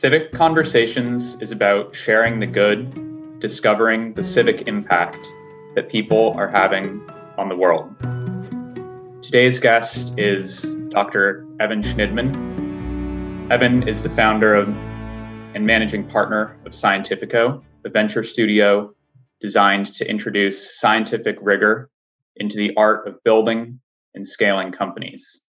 Civic Conversations is about sharing the good, discovering the civic impact that people are having on the world. Today's guest is Dr. Evan Schnidman. Evan is the founder of and managing partner of Scientifico, a venture studio designed to introduce scientific rigor into the art of building and scaling companies.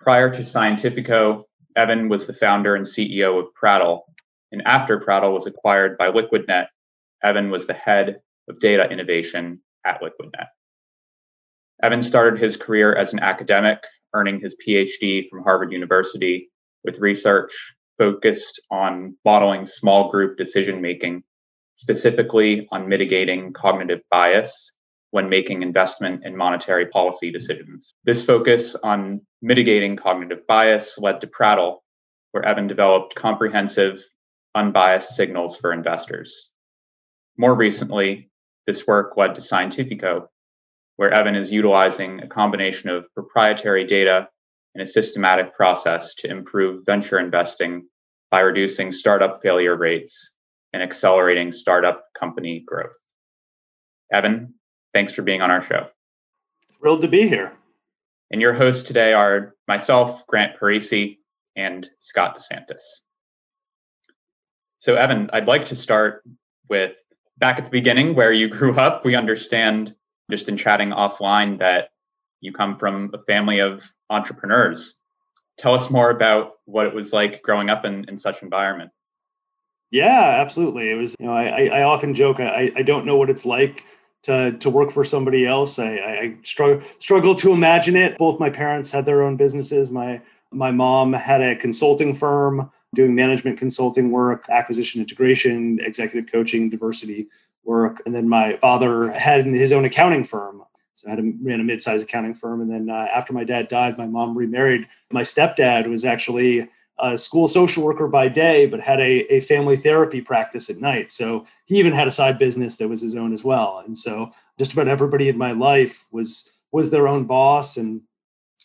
Prior to Scientifico, Evan was the founder and CEO of Prattle, and after Prattle was acquired by LiquidNet, Evan was the head of data innovation at LiquidNet. Evan started his career as an academic, earning his PhD from Harvard University with research focused on modeling small group decision making, specifically on mitigating cognitive bias when making investment and monetary policy decisions. This focus on mitigating cognitive bias led to Prattle, where Evan developed comprehensive, unbiased signals for investors. More recently, this work led to Scientifico, where Evan is utilizing a combination of proprietary data and a systematic process to improve venture investing by reducing startup failure rates and accelerating startup company growth. Evan, thanks for being on our show. Thrilled to be here. And your hosts today are myself, Grant Parisi, and Scott DeSantis. So, Evan, I'd like to start with back at the beginning where you grew up. We understand just in chatting offline that you come from a family of entrepreneurs. Tell us more about what it was like growing up in, in such environment. Yeah, absolutely. It was, you know, I, I often joke, I, I don't know what it's like to to work for somebody else. I, I struggle struggle to imagine it. Both my parents had their own businesses. My my mom had a consulting firm doing management consulting work, acquisition integration, executive coaching, diversity work, and then my father had his own accounting firm. So I had a, ran a mid-sized accounting firm, and then uh, after my dad died, my mom remarried. My stepdad was actually a school social worker by day, but had a, a family therapy practice at night. So he even had a side business that was his own as well. And so just about everybody in my life was was their own boss and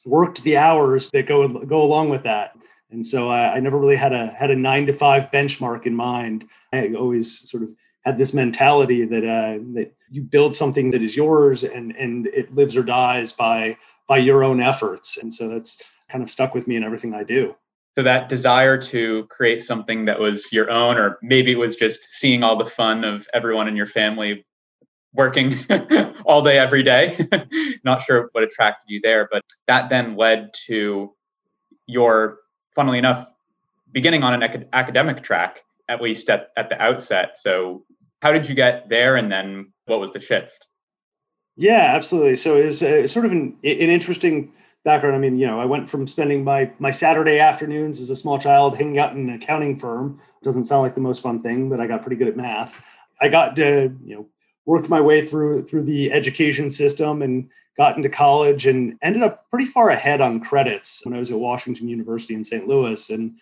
worked the hours that go go along with that. And so I, I never really had a had a nine to five benchmark in mind. I always sort of had this mentality that uh, that you build something that is yours and and it lives or dies by by your own efforts. And so that's kind of stuck with me in everything I do. So that desire to create something that was your own, or maybe it was just seeing all the fun of everyone in your family working all day, every day. Not sure what attracted you there, but that then led to your, funnily enough, beginning on an ac- academic track, at least at, at the outset. So, how did you get there, and then what was the shift? Yeah, absolutely. So it's sort of an, an interesting background. I mean, you know, I went from spending my my Saturday afternoons as a small child hanging out in an accounting firm. Doesn't sound like the most fun thing, but I got pretty good at math. I got to, you know, worked my way through through the education system and got into college and ended up pretty far ahead on credits when I was at Washington University in St. Louis. And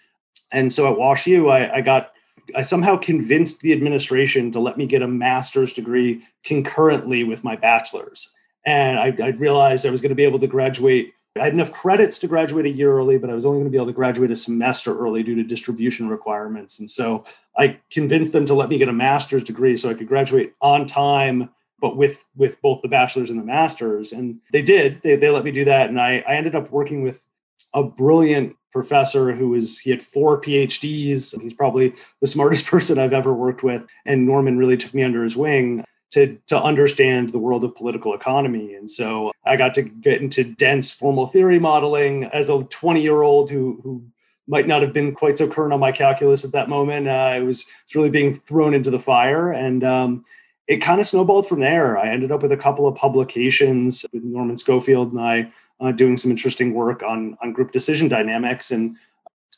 and so at Wash U, I, I got I somehow convinced the administration to let me get a master's degree concurrently with my bachelor's. And I, I realized I was going to be able to graduate I had enough credits to graduate a year early, but I was only going to be able to graduate a semester early due to distribution requirements. And so I convinced them to let me get a master's degree so I could graduate on time, but with with both the bachelor's and the master's. And they did. They, they let me do that. And I, I ended up working with a brilliant professor who was he had four PhDs. He's probably the smartest person I've ever worked with. And Norman really took me under his wing to to understand the world of political economy. And so I got to get into dense formal theory modeling as a 20 year old who who might not have been quite so current on my calculus at that moment. Uh, I was, really being thrown into the fire, and um, it kind of snowballed from there. I ended up with a couple of publications with Norman Schofield and I uh, doing some interesting work on on group decision dynamics, and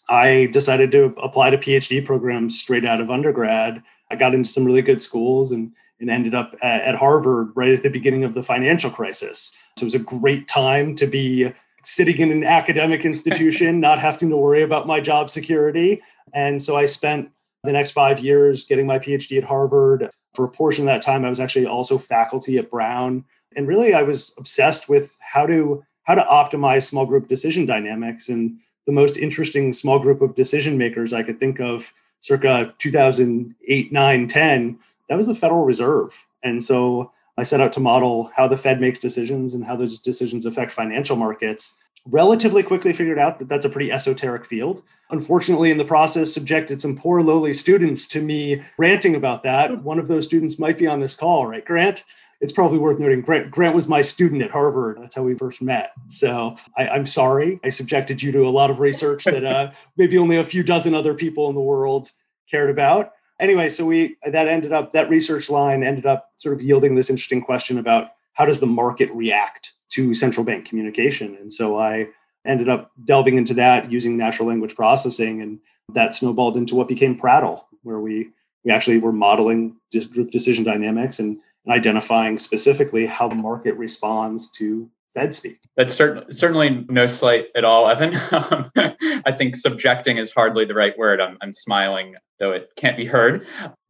I decided to apply to PhD programs straight out of undergrad. I got into some really good schools and and ended up at Harvard right at the beginning of the financial crisis. So it was a great time to be sitting in an academic institution, not having to worry about my job security. And so I spent the next five years getting my PhD at Harvard. For a portion of that time, I was actually also faculty at Brown. And really, I was obsessed with how to how to optimize small group decision dynamics. And the most interesting small group of decision makers I could think of circa 2008, 9, 10, that was the Federal Reserve. And so I set out to model how the Fed makes decisions and how those decisions affect financial markets. Relatively quickly figured out that that's a pretty esoteric field. Unfortunately, in the process, subjected some poor, lowly students to me ranting about that. One of those students might be on this call, right, Grant? it's probably worth noting Grant, Grant was my student at Harvard. That's how we first met. So I, am sorry I subjected you to a lot of research that uh, maybe only a few dozen other people in the world cared about. Anyway, so we that ended up that research line ended up sort of yielding this interesting question about how does the market react to central bank communication, and so I ended up delving into that using natural language processing, and that snowballed into what became Prattle, where we we actually were modeling group decision dynamics and and identifying specifically how the market responds to That's cert- certainly no slight at all, Evan. Um, I think subjecting is hardly the right word. I'm, I'm smiling, though it can't be heard.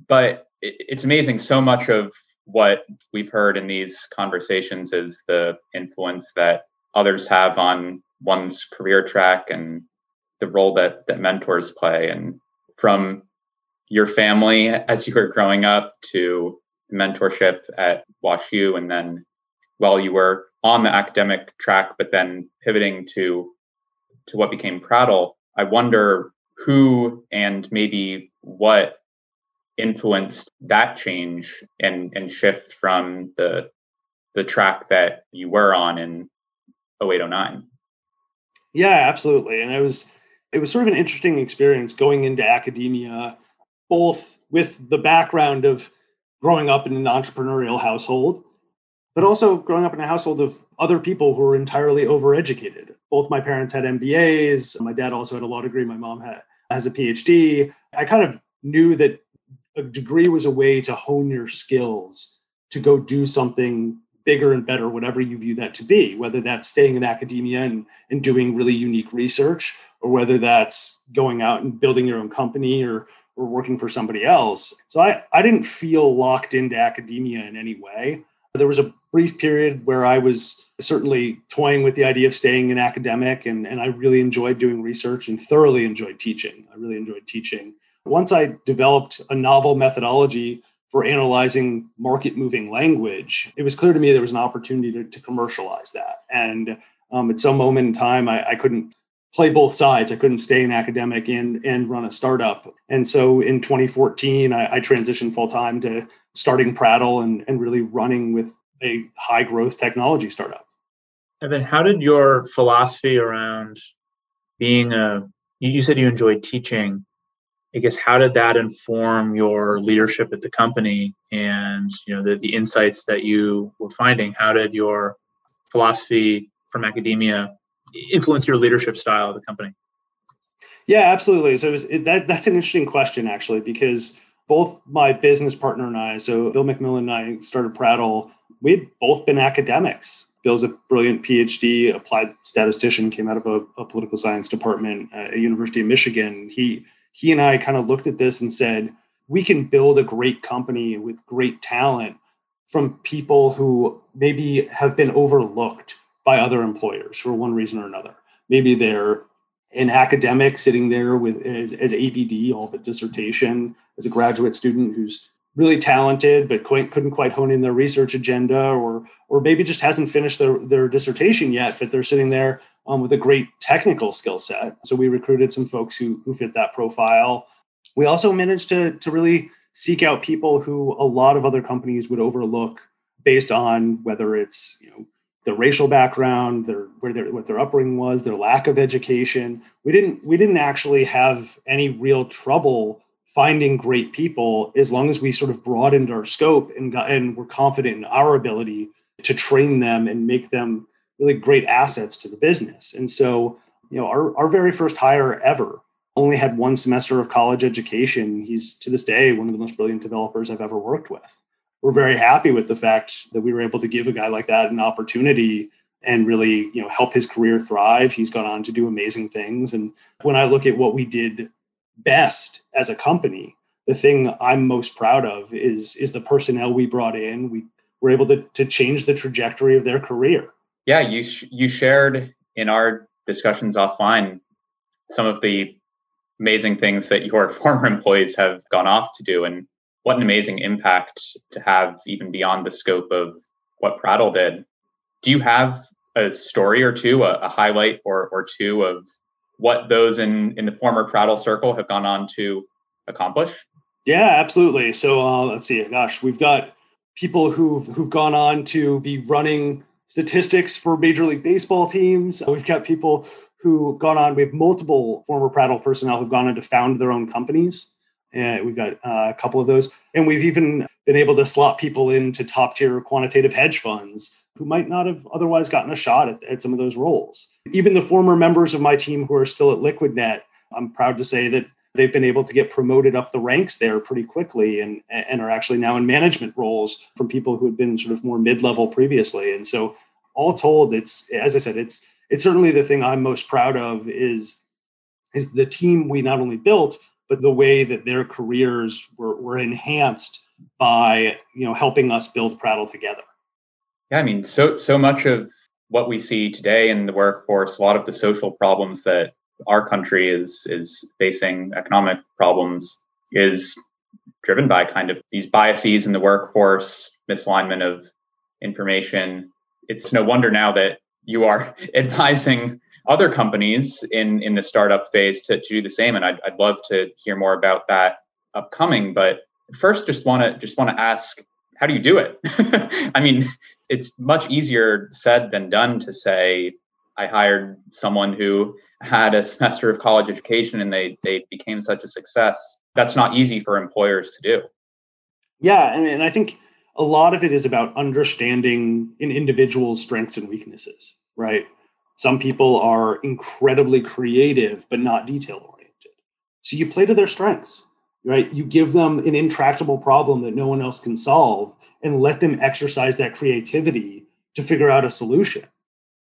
But it, it's amazing. So much of what we've heard in these conversations is the influence that others have on one's career track and the role that, that mentors play. And from your family as you were growing up to mentorship at WashU, and then while you were on the academic track, but then pivoting to to what became Prattle, I wonder who and maybe what influenced that change and and shift from the the track that you were on in 0809 yeah absolutely. And it was it was sort of an interesting experience going into academia both with the background of growing up in an entrepreneurial household, but also growing up in a household of other people who were entirely overeducated. Both my parents had MBAs. My dad also had a law degree. My mom had, has a PhD. I kind of knew that a degree was a way to hone your skills to go do something bigger and better, whatever you view that to be, whether that's staying in academia and, and doing really unique research, or whether that's going out and building your own company or or working for somebody else. So I, I didn't feel locked into academia in any way. There was a brief period where I was certainly toying with the idea of staying in academic, and, and I really enjoyed doing research and thoroughly enjoyed teaching. I really enjoyed teaching. Once I developed a novel methodology for analyzing market moving language, it was clear to me there was an opportunity to, to commercialize that. And um, at some moment in time, I, I couldn't play both sides. I couldn't stay an academic and and run a startup. And so in 2014, I, I transitioned full time to starting Prattle and and really running with a high growth technology startup. And then, how did your philosophy around being a you said you enjoyed teaching i guess how did that inform your leadership at the company and you know the, the insights that you were finding how did your philosophy from academia influence your leadership style of the company? Yeah, absolutely. So it was, it, that that's an interesting question actually because both my business partner and I, so Bill McMillan and I started Prattle. We'd both been academics. Bill's a brilliant PhD, applied statistician, came out of a, a political science department at University of Michigan. He he and I kind of looked at this and said, we can build a great company with great talent from people who maybe have been overlooked by other employers for one reason or another. Maybe they're an academic sitting there with as, as ABD, all but dissertation, as a graduate student who's really talented but quite, couldn't quite hone in their research agenda, or or maybe just hasn't finished their, their dissertation yet, but they're sitting there um, with a great technical skill set. So we recruited some folks who who fit that profile. We also managed to to really seek out people who a lot of other companies would overlook based on whether it's you know their racial background, their where their what their upbringing was, their lack of education. We didn't we didn't actually have any real trouble finding great people as long as we sort of broadened our scope and got and were confident in our ability to train them and make them really great assets to the business. And so, you know, our, our very first hire ever only had one semester of college education. He's to this day one of the most brilliant developers I've ever worked with we're very happy with the fact that we were able to give a guy like that an opportunity and really you know help his career thrive. He's gone on to do amazing things. And when i look at what we did best as a company the thing i'm most proud of is is the personnel we brought in. We were able to, to change the trajectory of their career. Yeah you sh- you shared in our discussions offline some of the amazing things that your former employees have gone off to do. And what an amazing impact to have even beyond the scope of what Prattle did. Do you have a story or two, a, a highlight or, or two of what those in, in the former Prattle circle have gone on to accomplish? Yeah, absolutely. So uh, let's see. Gosh, we've got people who've who've gone on to be running statistics for Major League Baseball teams. We've got people who've gone on. We have multiple former Prattle personnel who've gone on to found their own companies. And we've got uh, a couple of those. And we've even been able to slot people into top tier quantitative hedge funds who might not have otherwise gotten a shot at, at some of those roles. Even the former members of my team who are still at LiquidNet, I'm proud to say that they've been able to get promoted up the ranks there pretty quickly and, and are actually now in management roles from people who had been sort of more mid-level previously. And so all told, it's as I said, it's it's certainly the thing I'm most proud of is is the team we not only built, but the way that their careers were, were enhanced by you know helping us build Prattle together. Yeah, I mean, so so much of what we see today in the workforce, a lot of the social problems that our country is is facing, economic problems, is driven by kind of these biases in the workforce, misalignment of information. It's no wonder now that you are advising other companies in in the startup phase to, to do the same. And I'd, I'd love to hear more about that upcoming. But first, just want to just want to ask, how do you do it? I mean, it's much easier said than done to say I hired someone who had a semester of college education and they they became such a success. That's not easy for employers to do. Yeah, and, and I think a lot of it is about understanding an individual's strengths and weaknesses, right? Some people are incredibly creative, but not detail oriented. So you play to their strengths, right? You give them an intractable problem that no one else can solve and let them exercise that creativity to figure out a solution.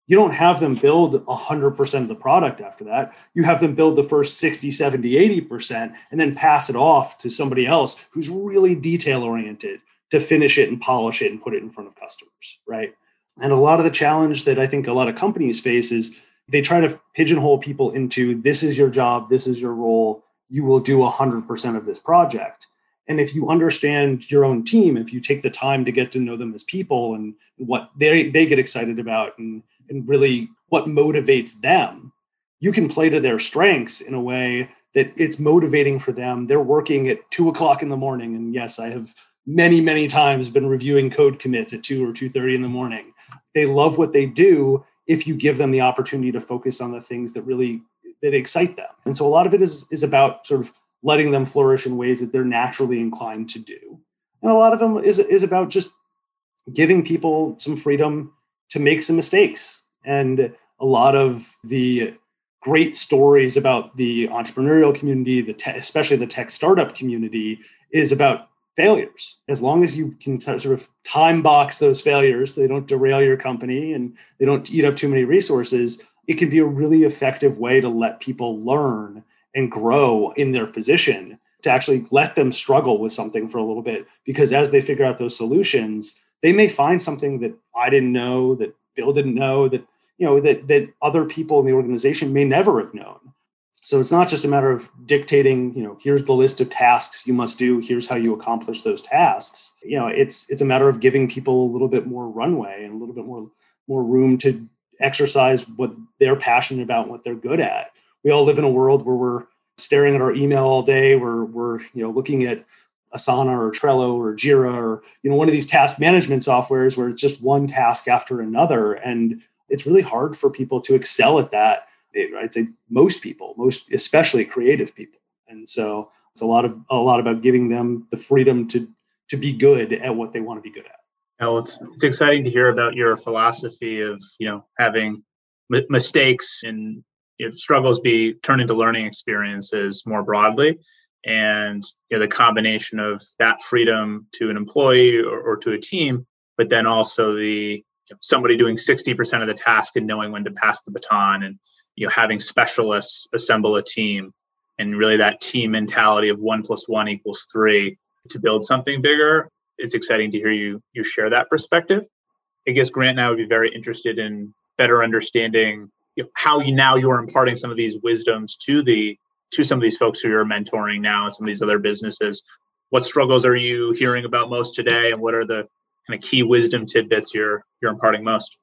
You don't have them build 100% of the product after that. You have them build the first 60, 70, 80% and then pass it off to somebody else who's really detail oriented to finish it and polish it and put it in front of customers, right? And a lot of the challenge that I think a lot of companies face is they try to pigeonhole people into this is your job, this is your role, you will do 100% of this project. And if you understand your own team, if you take the time to get to know them as people and what they, they get excited about and, and really what motivates them, you can play to their strengths in a way that it's motivating for them. They're working at two o'clock in the morning. And yes, I have many, many times been reviewing code commits at two or 2.30 in the morning they love what they do if you give them the opportunity to focus on the things that really that excite them. And so a lot of it is is about sort of letting them flourish in ways that they're naturally inclined to do. And a lot of them is is about just giving people some freedom to make some mistakes. And a lot of the great stories about the entrepreneurial community the te- especially the tech startup community is about failures. As long as you can sort of time box those failures, they don't derail your company and they don't eat up too many resources, it can be a really effective way to let people learn and grow in their position to actually let them struggle with something for a little bit because as they figure out those solutions they may find something that i didn't know that bill didn't know that you know that that other people in the organization may never have known so it's not just a matter of dictating, you know, here's the list of tasks you must do, here's how you accomplish those tasks. You know, it's it's a matter of giving people a little bit more runway and a little bit more more room to exercise what they're passionate about, what they're good at. We all live in a world where we're staring at our email all day, we're we're, you know, looking at Asana or Trello or Jira or you know one of these task management softwares where it's just one task after another and it's really hard for people to excel at that I'd say most people, most especially creative people. And so it's a lot of a lot about giving them the freedom to to be good at what they want to be good at. Well, it's it's exciting to hear about your philosophy of you know having m- mistakes and if struggles be turned into learning experiences more broadly, and you know the combination of that freedom to an employee or, or to a team, but then also the somebody doing 60% of the task and knowing when to pass the baton and you know having specialists assemble a team and really that team mentality of one plus one equals three to build something bigger it's exciting to hear you you share that perspective i guess grant and i would be very interested in better understanding you know, how you now you're imparting some of these wisdoms to the to some of these folks who you're mentoring now and some of these other businesses. What struggles are you hearing about most today, and what are the kind of key wisdom tidbits you're you're imparting most?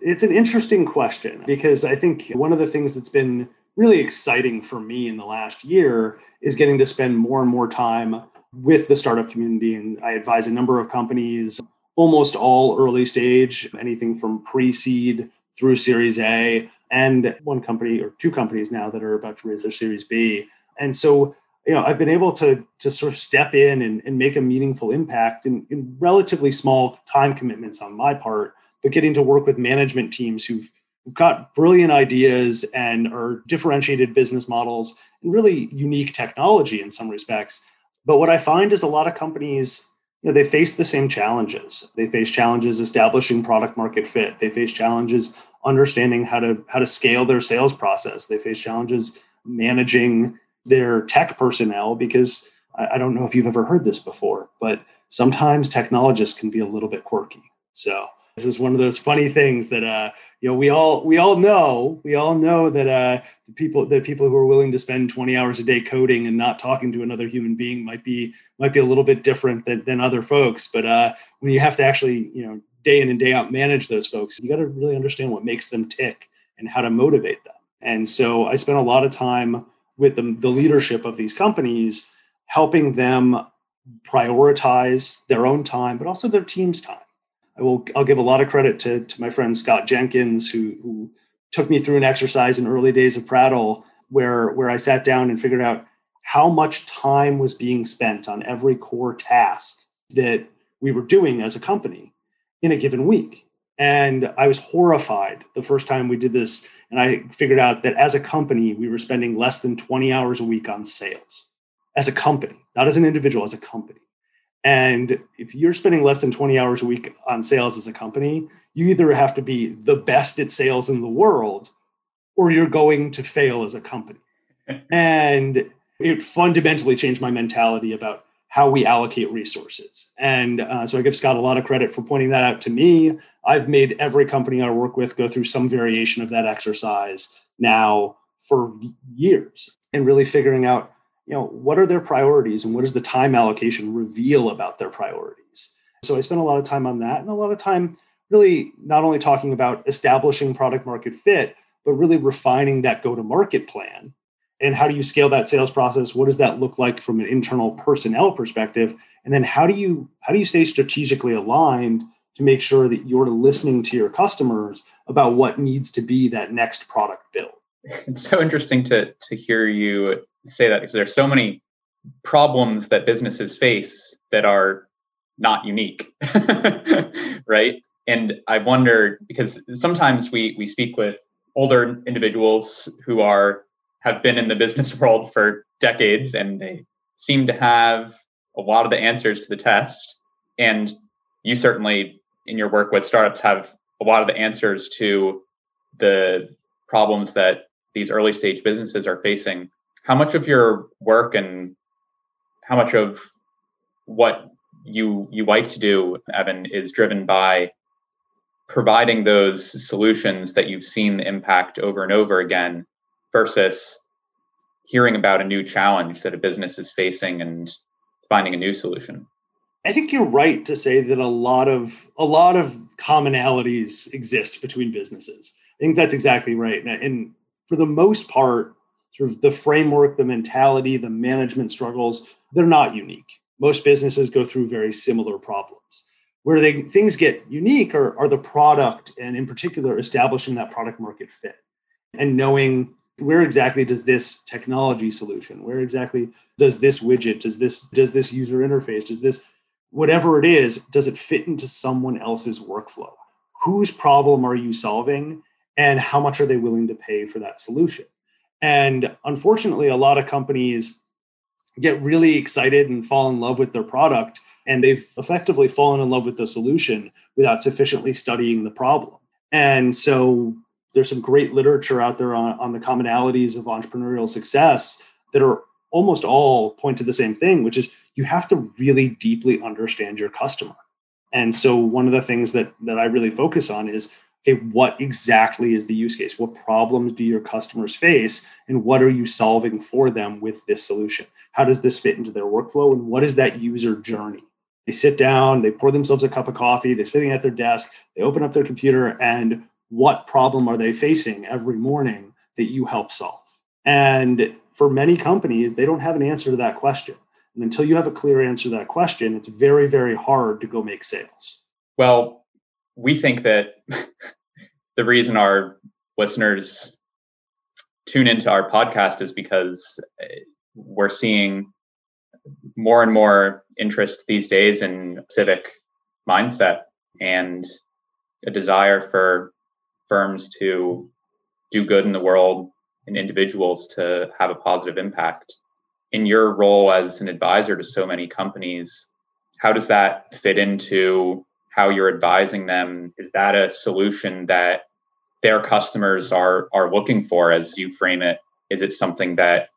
It's an interesting question because I think one of the things that's been really exciting for me in the last year is getting to spend more and more time with the startup community. And I advise a number of companies, almost all early stage, anything from pre seed through Series A, and one company or two companies now that are about to raise their Series B. And so, you know, I've been able to, to sort of step in and, and make a meaningful impact in, in relatively small time commitments on my part, but getting to work with management teams who've who've got brilliant ideas and are differentiated business models and really unique technology in some respects. But what I find is a lot of companies, you know, they face the same challenges. They face challenges establishing product market fit. They face challenges understanding how to how to scale their sales process. They face challenges managing their tech personnel because I, I don't know if you've ever heard this before, but sometimes technologists can be a little bit quirky. So this is one of those funny things that uh, you know we all we all know we all know that uh, the people the people who are willing to spend 20 hours a day coding and not talking to another human being might be might be a little bit different than, than other folks. But uh, when you have to actually you know day in and day out manage those folks you got to really understand what makes them tick and how to motivate them. And so i spent a lot of time with the, the leadership of these companies helping them prioritize their own time but also their team's time I will I'll give a lot of credit to, to my friend Scott Jenkins who, who took me through an exercise in early days of Prattle where where I sat down and figured out how much time was being spent on every core task that we were doing as a company in a given week. And I was horrified the first time we did this. And I figured out that as a company, we were spending less than 20 hours a week on sales as a company, not as an individual, as a company. And if you're spending less than 20 hours a week on sales as a company, you either have to be the best at sales in the world or you're going to fail as a company. and it fundamentally changed my mentality about how we allocate resources. And uh, so I give Scott a lot of credit for pointing that out to me. I've made every company I work with go through some variation of that exercise now for years and really figuring out you know what are their priorities and what does the time allocation reveal about their priorities? So i spent a lot of time on that and a lot of time really not only talking about establishing product market fit but really refining that go to market plan. And how do you scale that sales process? What does that look like from an internal personnel perspective? And then how do you how do you stay strategically aligned to make sure that you're listening to your customers about what needs to be that next product build? It's so interesting to to hear you say that because there's so many problems that businesses face that are not unique right? And i wonder because sometimes we we speak with older individuals who are have been in the business world for decades and they seem to have a lot of the answers to the test. And you certainly in your work with startups have a lot of the answers to the problems that these early stage businesses are facing how much of your work and how much of what you you like to do evan is driven by providing those solutions that you've seen the impact over and over again versus hearing about a new challenge that a business is facing and finding a new solution? I think you're right to say that a lot of a lot of commonalities exist between businesses. I think that's exactly right. And, and for the most part sort of the framework, the mentality, the management struggles, they're not unique. Most businesses go through very similar problems. Where they things get unique are, are the product and in particular establishing that product market fit and knowing where exactly does this technology solution, where exactly does this widget, does this does this user interface, does this whatever it is, does it fit into someone else's workflow? Whose problem are you solving? And how much are they willing to pay for that solution? And unfortunately, a lot of companies get really excited and fall in love with their product, and they've effectively fallen in love with the solution without sufficiently studying the problem. And so there's some great literature out there on, on the commonalities of entrepreneurial success that are almost all point to the same thing, which is you have to really deeply understand your customer. And so one of the things that that I really focus on is hey, what exactly is the use case? What problems do your customers face? And what are you solving for them with this solution? How does this fit into their workflow? And what is that user journey? They sit down, they pour themselves a cup of coffee, they're sitting at their desk, they open up their computer, and what problem are they facing every morning that you help solve? And for many companies, they don't have an answer to that question. And until you have a clear answer to that question, it's very, very hard to go make sales. Well, we think that the reason our listeners tune into our podcast is because uh, we're seeing more and more interest these days in civic mindset and a desire for firms to do good in the world and individuals to have a positive impact. In your role as an advisor to so many companies, how does that fit into how you're advising them? Is that a solution that their customers are are looking for as you frame it? Is it something that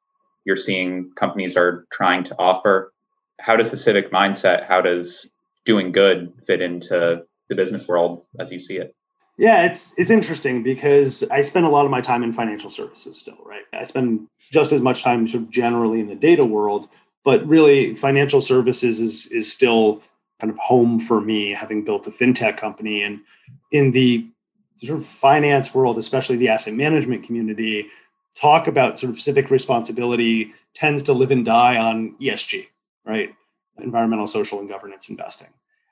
you're seeing companies are trying to offer? How does the civic mindset, how does doing good fit into the business world as you see it? Yeah, it's it's interesting because I spend a lot of my time in financial services still, right? I spend just as much time sort of generally in the data world, but really financial services is is still kind of home for me, having built a fintech company. And in the sort of finance world, especially the asset management community, talk about sort of civic responsibility tends to live and die on ESG, right? Environmental, social, and governance investing.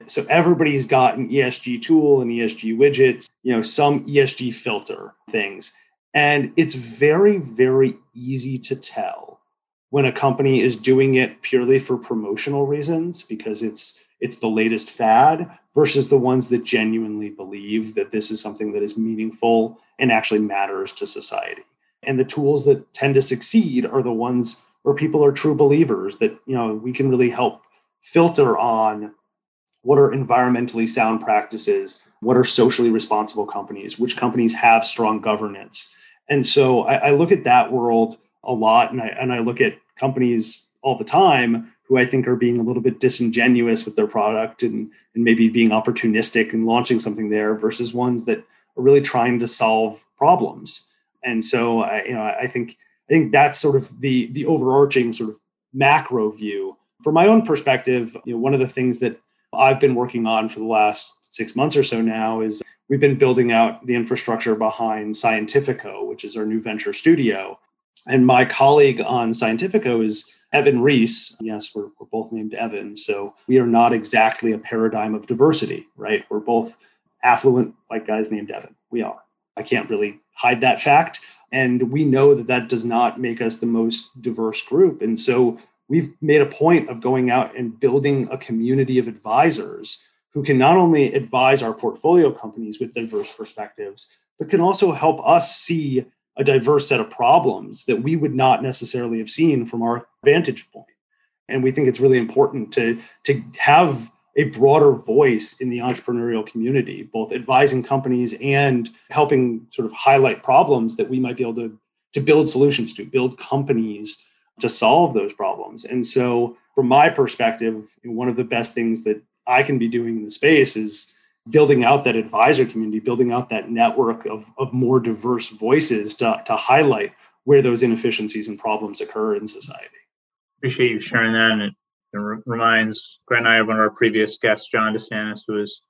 So everybody's got an ESG tool and ESG widgets, you know, some ESG filter things. And it's very, very easy to tell when a company is doing it purely for promotional reasons because it's it's the latest fad versus the ones that genuinely believe that this is something that is meaningful and actually matters to society. And the tools that tend to succeed are the ones where people are true believers that, you know, we can really help filter on what are environmentally sound practices, what are socially responsible companies, which companies have strong governance. And so I, I look at that world a lot and I and I look at companies all the time who I think are being a little bit disingenuous with their product and, and maybe being opportunistic and launching something there versus ones that are really trying to solve problems. And so I, you know, I think I think that's sort of the the overarching sort of macro view. From my own perspective, you know, one of the things that I've been working on for the last six months or so now is we've been building out the infrastructure behind Scientifico, which is our new venture studio. And my colleague on Scientifico is Evan Reese. Yes, we're, we're both named Evan. So we are not exactly a paradigm of diversity, right? We're both affluent white guys named Evan. We are. I can't really hide that fact. And we know that that does not make us the most diverse group. And so we've made a point of going out and building a community of advisors who can not only advise our portfolio companies with diverse perspectives, but can also help us see a diverse set of problems that we would not necessarily have seen from our vantage point. And we think it's really important to, to have a broader voice in the entrepreneurial community, both advising companies and helping sort of highlight problems that we might be able to, to build solutions to, build companies to solve those problems. And so, from my perspective, one of the best things that I can be doing in the space is building out that advisor community, building out that network of, of more diverse voices to, to highlight where those inefficiencies and problems occur in society. Appreciate you sharing that. And it, reminds Grant and I of one of our previous guests, John DeSantis, who was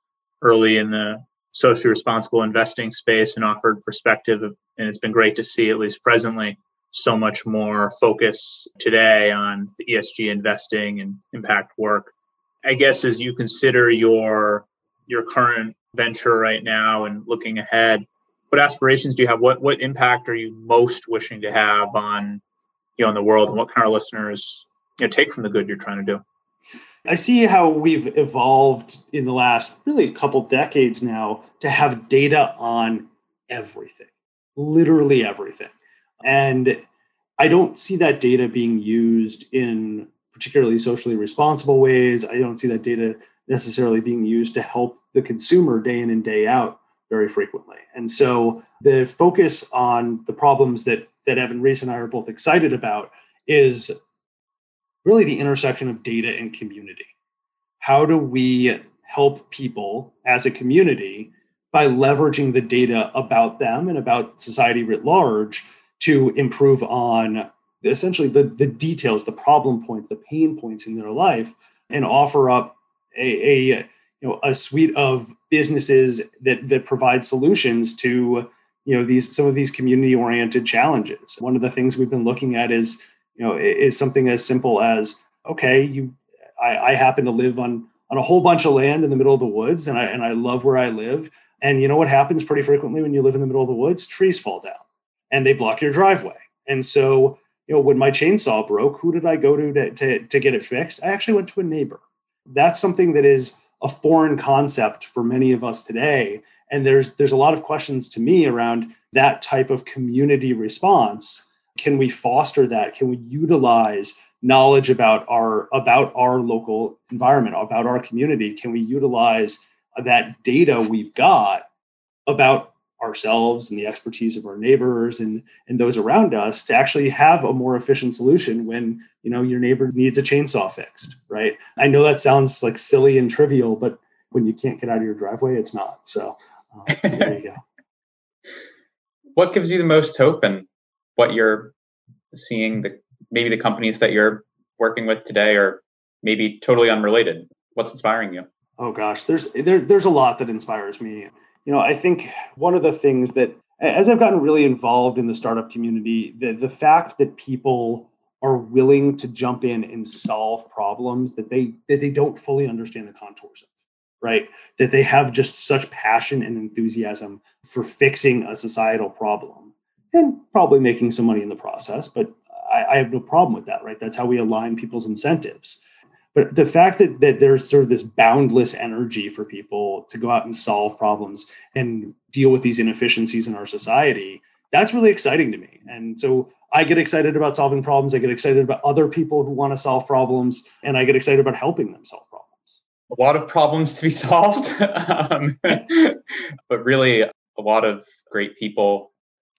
early in the socially responsible investing space and offered perspective. And it's been great to see, at least presently, so much more focus today on the ESG investing and impact work. I guess as you consider your your current venture right now and looking ahead, what aspirations do you have? What what impact are you most wishing to have on you know in the world, and what can our listeners you know, take from the good you're trying to do? I see how we've evolved in the last really a couple decades now to have data on everything, literally everything. And I don't see that data being used in particularly socially responsible ways. I don't see that data necessarily being used to help the consumer day in and day out very frequently. And so the focus on the problems that that Evan Reese and I are both excited about is really the intersection of data and community. How do we help people as a community by leveraging the data about them and about society writ large to improve on essentially the, the details, the problem points, the pain points in their life, and offer up a, a you know a suite of businesses that that provide solutions to you know these some of these community oriented challenges. One of the things we've been looking at is you know is something as simple as okay you I, I happen to live on on a whole bunch of land in the middle of the woods and I and I love where I live. And you know what happens pretty frequently when you live in the middle of the woods? Trees fall down and they block your driveway. And so you know when my chainsaw broke who did I go to to, to, to get it fixed? I actually went to a neighbor that's something that is a foreign concept for many of us today. And there's there's a lot of questions to me around that type of community response. Can we foster that? Can we utilize knowledge about our about our local environment about our community? Can we utilize that data we've got about ourselves and the expertise of our neighbors and and those around us to actually have a more efficient solution when you know your neighbor needs a chainsaw fixed right? I know that sounds like silly and trivial but when you can't get out of your driveway it's not. So, uh, so there you go. What gives you the most hope and what you're seeing the maybe the companies that you're working with today are maybe totally unrelated? What's inspiring you? Oh gosh. There's there, there's a lot that inspires me you know, I think one of the things that, as I've gotten really involved in the startup community, the, the fact that people are willing to jump in and solve problems that they that they don't fully understand the contours of right? That they have just such passion and enthusiasm for fixing a societal problem and probably making some money in the process but I, I, have no problem with that right? That's how we align people's incentives but the fact that, that there's sort of this boundless energy for people to go out and solve problems and deal with these inefficiencies in our society, that's really exciting to me. And so I get excited about solving problems. I get excited about other people who want to solve problems, and I get excited about helping them solve problems. A lot of problems to be solved, um, but really a lot of great people,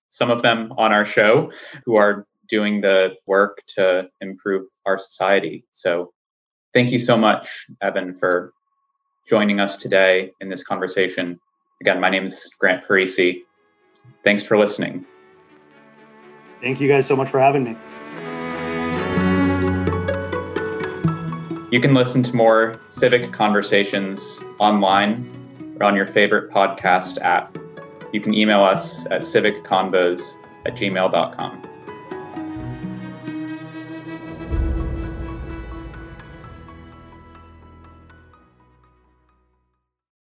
some of them on our show, who are doing the work to improve our society. So Thank you so much, Evan, for joining us today in this conversation. Again, my name is Grant Parisi. Thanks for listening. Thank you guys so much for having me. You can listen to more civic conversations online or on your favorite podcast app. You can email us at civicconvos at gmail.com.